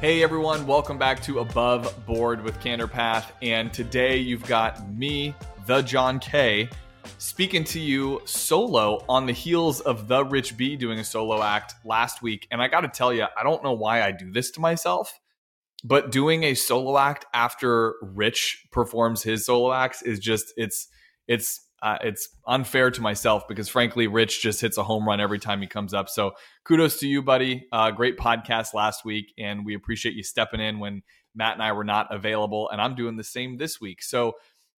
Hey everyone, welcome back to Above Board with Candor Path. And today you've got me, the John K, speaking to you solo on the heels of the Rich B doing a solo act last week. And I got to tell you, I don't know why I do this to myself, but doing a solo act after Rich performs his solo acts is just it's it's uh, it's unfair to myself because frankly, Rich just hits a home run every time he comes up. So kudos to you, buddy. Uh, great podcast last week, and we appreciate you stepping in when Matt and I were not available. And I'm doing the same this week. So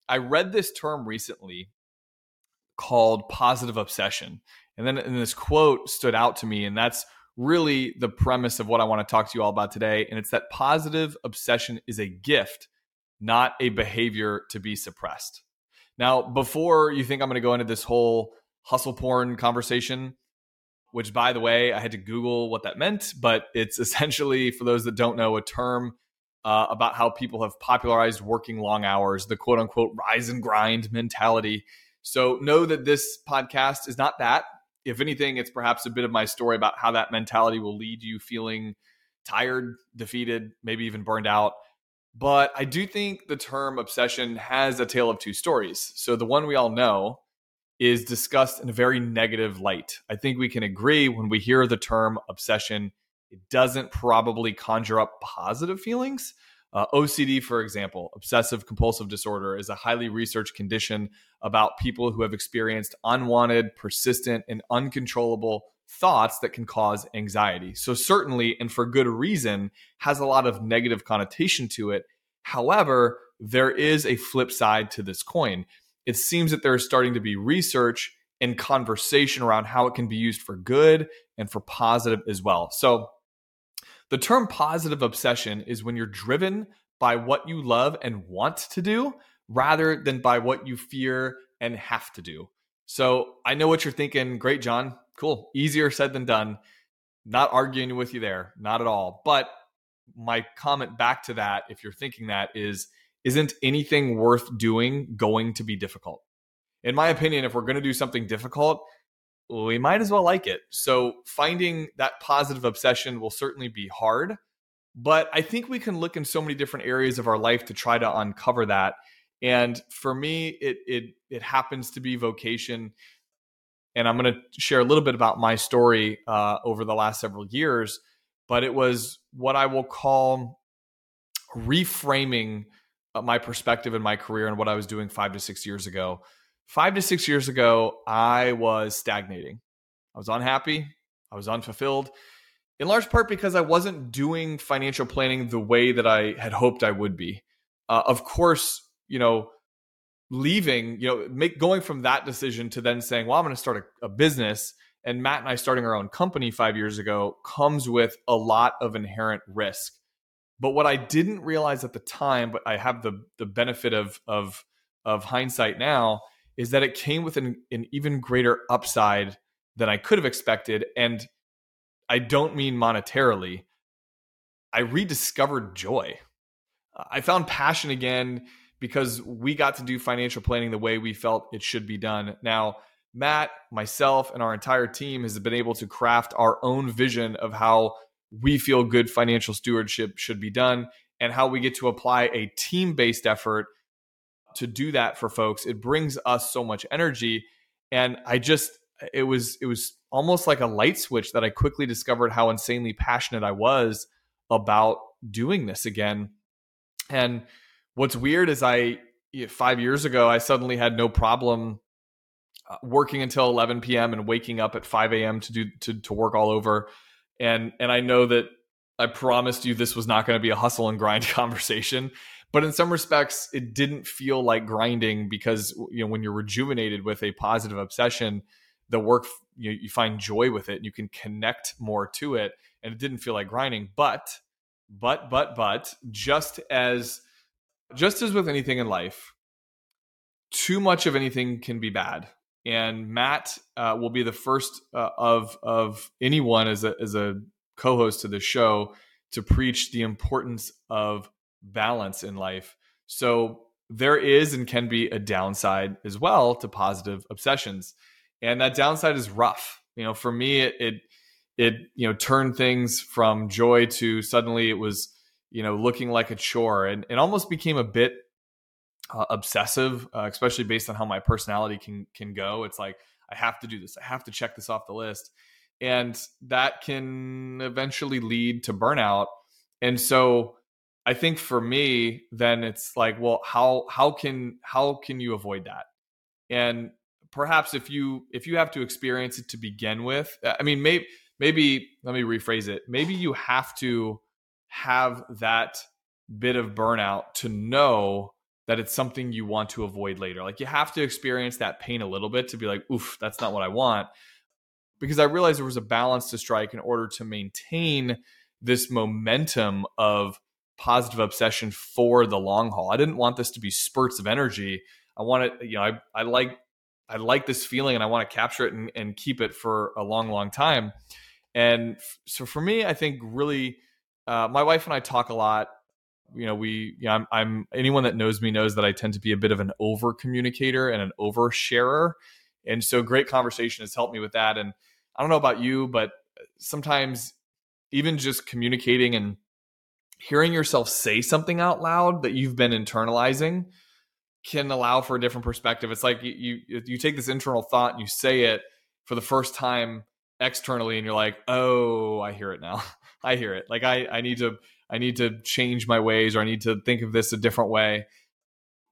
I read this term recently called positive obsession, and then and this quote stood out to me, and that's really the premise of what I want to talk to you all about today. And it's that positive obsession is a gift, not a behavior to be suppressed. Now, before you think I'm going to go into this whole hustle porn conversation, which by the way, I had to Google what that meant, but it's essentially, for those that don't know, a term uh, about how people have popularized working long hours, the quote unquote rise and grind mentality. So know that this podcast is not that. If anything, it's perhaps a bit of my story about how that mentality will lead you feeling tired, defeated, maybe even burned out. But I do think the term obsession has a tale of two stories. So the one we all know is discussed in a very negative light. I think we can agree when we hear the term obsession, it doesn't probably conjure up positive feelings. Uh, OCD, for example, obsessive compulsive disorder, is a highly researched condition about people who have experienced unwanted, persistent, and uncontrollable thoughts that can cause anxiety. So, certainly, and for good reason, has a lot of negative connotation to it. However, there is a flip side to this coin. It seems that there is starting to be research and conversation around how it can be used for good and for positive as well. So, the term positive obsession is when you're driven by what you love and want to do rather than by what you fear and have to do. So, I know what you're thinking. Great, John cool. Easier said than done. Not arguing with you there, not at all. But my comment back to that, if you're thinking that, is isn't anything worth doing going to be difficult? In my opinion, if we're going to do something difficult, we might as well like it. So finding that positive obsession will certainly be hard, but I think we can look in so many different areas of our life to try to uncover that. And for me, it it it happens to be vocation and I'm going to share a little bit about my story uh, over the last several years. But it was what I will call reframing uh, my perspective in my career and what I was doing five to six years ago. Five to six years ago, I was stagnating. I was unhappy. I was unfulfilled, in large part because I wasn't doing financial planning the way that I had hoped I would be. Uh, of course, you know, leaving, you know, make going from that decision to then saying, well, I'm going to start a, a, business. And Matt and I starting our own company five years ago comes with a lot of inherent risk. But what I didn't realize at the time, but I have the the benefit of of of hindsight now, is that it came with an, an even greater upside than I could have expected. And I don't mean monetarily. I rediscovered joy. I found passion again because we got to do financial planning the way we felt it should be done. Now, Matt, myself, and our entire team has been able to craft our own vision of how we feel good financial stewardship should be done and how we get to apply a team based effort to do that for folks. It brings us so much energy. And I just, it was, it was almost like a light switch that I quickly discovered how insanely passionate I was about doing this again. And what's weird is I five years ago I suddenly had no problem uh, working until 11 p.m. and waking up at 5 a.m. to do to to work all over, and and I know that I promised you this was not going to be a hustle and grind conversation, but in some respects it didn't feel like grinding because you know when you're rejuvenated with a positive obsession, the work you, you find joy with it, and you can connect more to it, and it didn't feel like grinding, but but but but just as just as with anything in life, too much of anything can be bad. And Matt uh, will be the first uh, of of anyone as a as a co-host to the show to preach the importance of balance in life. So there is and can be a downside as well to positive obsessions, and that downside is rough. You know, for me, it, it it you know turned things from joy to suddenly it was you know looking like a chore and it almost became a bit uh, obsessive uh, especially based on how my personality can can go. It's like i have to do this. I have to check this off the list. And that can eventually lead to burnout. And so i think for me then it's like well how how can how can you avoid that? And perhaps if you if you have to experience it to begin with i mean maybe maybe let me rephrase it. Maybe you have to have that bit of burnout to know that it's something you want to avoid later. Like you have to experience that pain a little bit to be like oof that's not what i want. Because i realized there was a balance to strike in order to maintain this momentum of positive obsession for the long haul. I didn't want this to be spurts of energy. I wanted you know i, I like i like this feeling and i want to capture it and, and keep it for a long long time. And so for me, I think really, uh, my wife and I talk a lot. You know, we, you know, I'm, I'm, anyone that knows me knows that I tend to be a bit of an over communicator and an over sharer. And so great conversation has helped me with that. And I don't know about you, but sometimes even just communicating and hearing yourself say something out loud that you've been internalizing can allow for a different perspective. It's like you, you, you take this internal thought and you say it for the first time externally and you're like, "Oh, I hear it now. I hear it. Like I I need to I need to change my ways or I need to think of this a different way."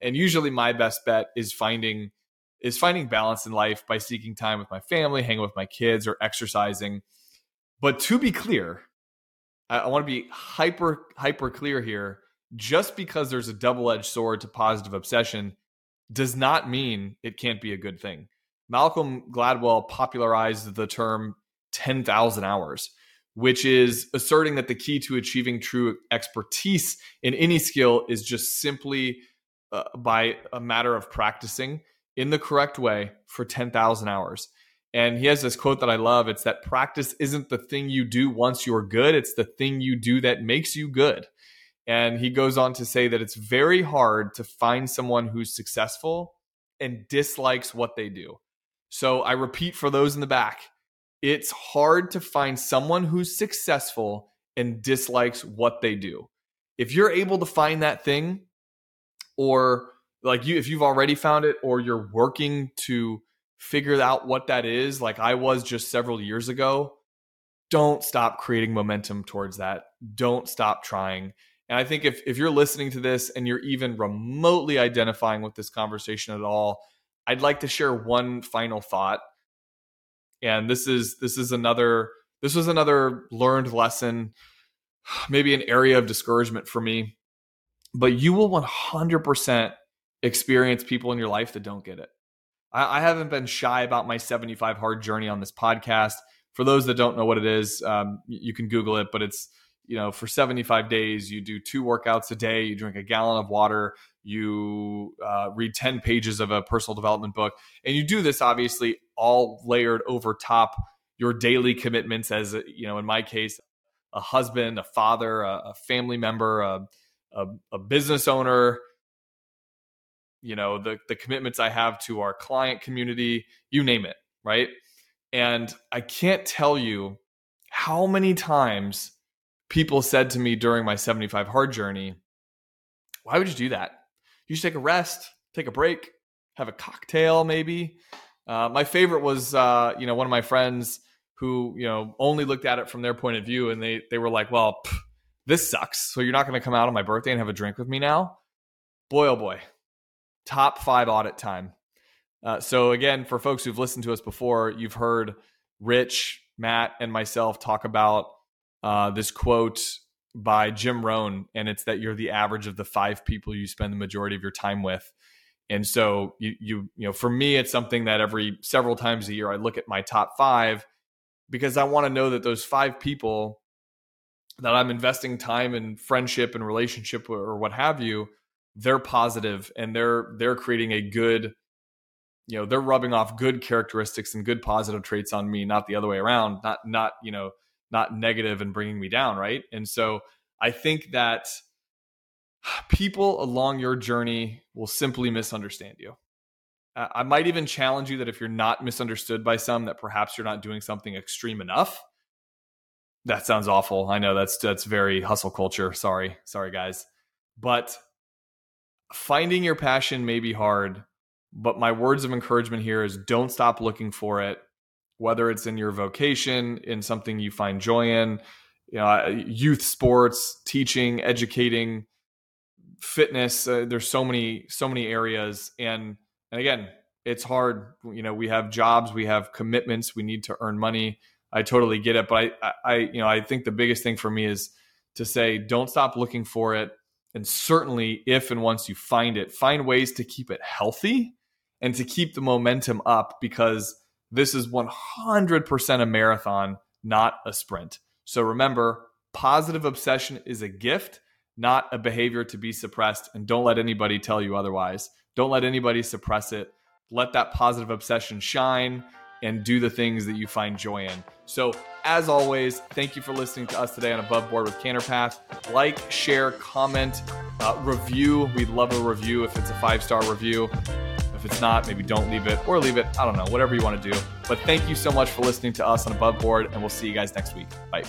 And usually my best bet is finding is finding balance in life by seeking time with my family, hanging with my kids or exercising. But to be clear, I, I want to be hyper hyper clear here. Just because there's a double-edged sword to positive obsession does not mean it can't be a good thing. Malcolm Gladwell popularized the term 10,000 hours, which is asserting that the key to achieving true expertise in any skill is just simply uh, by a matter of practicing in the correct way for 10,000 hours. And he has this quote that I love. It's that practice isn't the thing you do once you're good, it's the thing you do that makes you good. And he goes on to say that it's very hard to find someone who's successful and dislikes what they do. So I repeat for those in the back it's hard to find someone who's successful and dislikes what they do. If you're able to find that thing, or like you, if you've already found it, or you're working to figure out what that is, like I was just several years ago, don't stop creating momentum towards that. Don't stop trying. And I think if, if you're listening to this and you're even remotely identifying with this conversation at all, I'd like to share one final thought and this is this is another this was another learned lesson maybe an area of discouragement for me. But you will 100% experience people in your life that don't get it. I, I haven't been shy about my 75 hard journey on this podcast. For those that don't know what it is um, you can google it but it's you know for 75 days you do two workouts a day you drink a gallon of water you uh, read 10 pages of a personal development book and you do this obviously all layered over top your daily commitments as you know in my case a husband a father a, a family member a, a, a, business owner. You know the, the commitments i have to our client community you name it right? And i can't tell you how many times people said to me during my 75 hard journey why would you do that you should take a rest, take a break, have a cocktail, maybe. Uh, my favorite was, uh, you know, one of my friends who, you know, only looked at it from their point of view, and they they were like, "Well, pff, this sucks. So you're not going to come out on my birthday and have a drink with me now?" Boy, oh boy, top five audit time. Uh, so again, for folks who've listened to us before, you've heard Rich, Matt, and myself talk about uh, this quote by Jim Rohn, and it's that you're the average of the five people you spend the majority of your time with. And so you you you know, for me, it's something that every several times a year I look at my top five because I want to know that those five people that I'm investing time and friendship and relationship or what have you, they're positive and they're they're creating a good, you know, they're rubbing off good characteristics and good positive traits on me, not the other way around. Not not you know not negative and bringing me down, right? And so I think that people along your journey will simply misunderstand you. I might even challenge you that if you're not misunderstood by some, that perhaps you're not doing something extreme enough. that sounds awful. I know that's that's very hustle culture. Sorry. Sorry guys. But finding your passion may be hard, but my words of encouragement here is don't stop looking for it, whether it's in your vocation, in something you find joy in, you know, youth sports, teaching, educating, fitness. Uh, there's so many, so many areas. And, and again, it's hard. You know, we have jobs, we have commitments, we need to earn money. I totally get it. But I, I, you know, I think the biggest thing for me is to say, don't stop looking for it. And certainly, if and once you find it, find ways to keep it healthy and to keep the momentum up because this is 100% a marathon, not a sprint. So remember, positive obsession is a gift, not a behavior to be suppressed. And don't let anybody tell you otherwise. Don't let anybody suppress it. Let that positive obsession shine and do the things that you find joy in. So, as always, thank you for listening to us today on Above Board with Candor Path. Like, share, comment, uh, review. We'd love a review if it's a five star review. If it's not, maybe don't leave it or leave it. I don't know, whatever you want to do. But thank you so much for listening to us on Above Board, and we'll see you guys next week. Bye.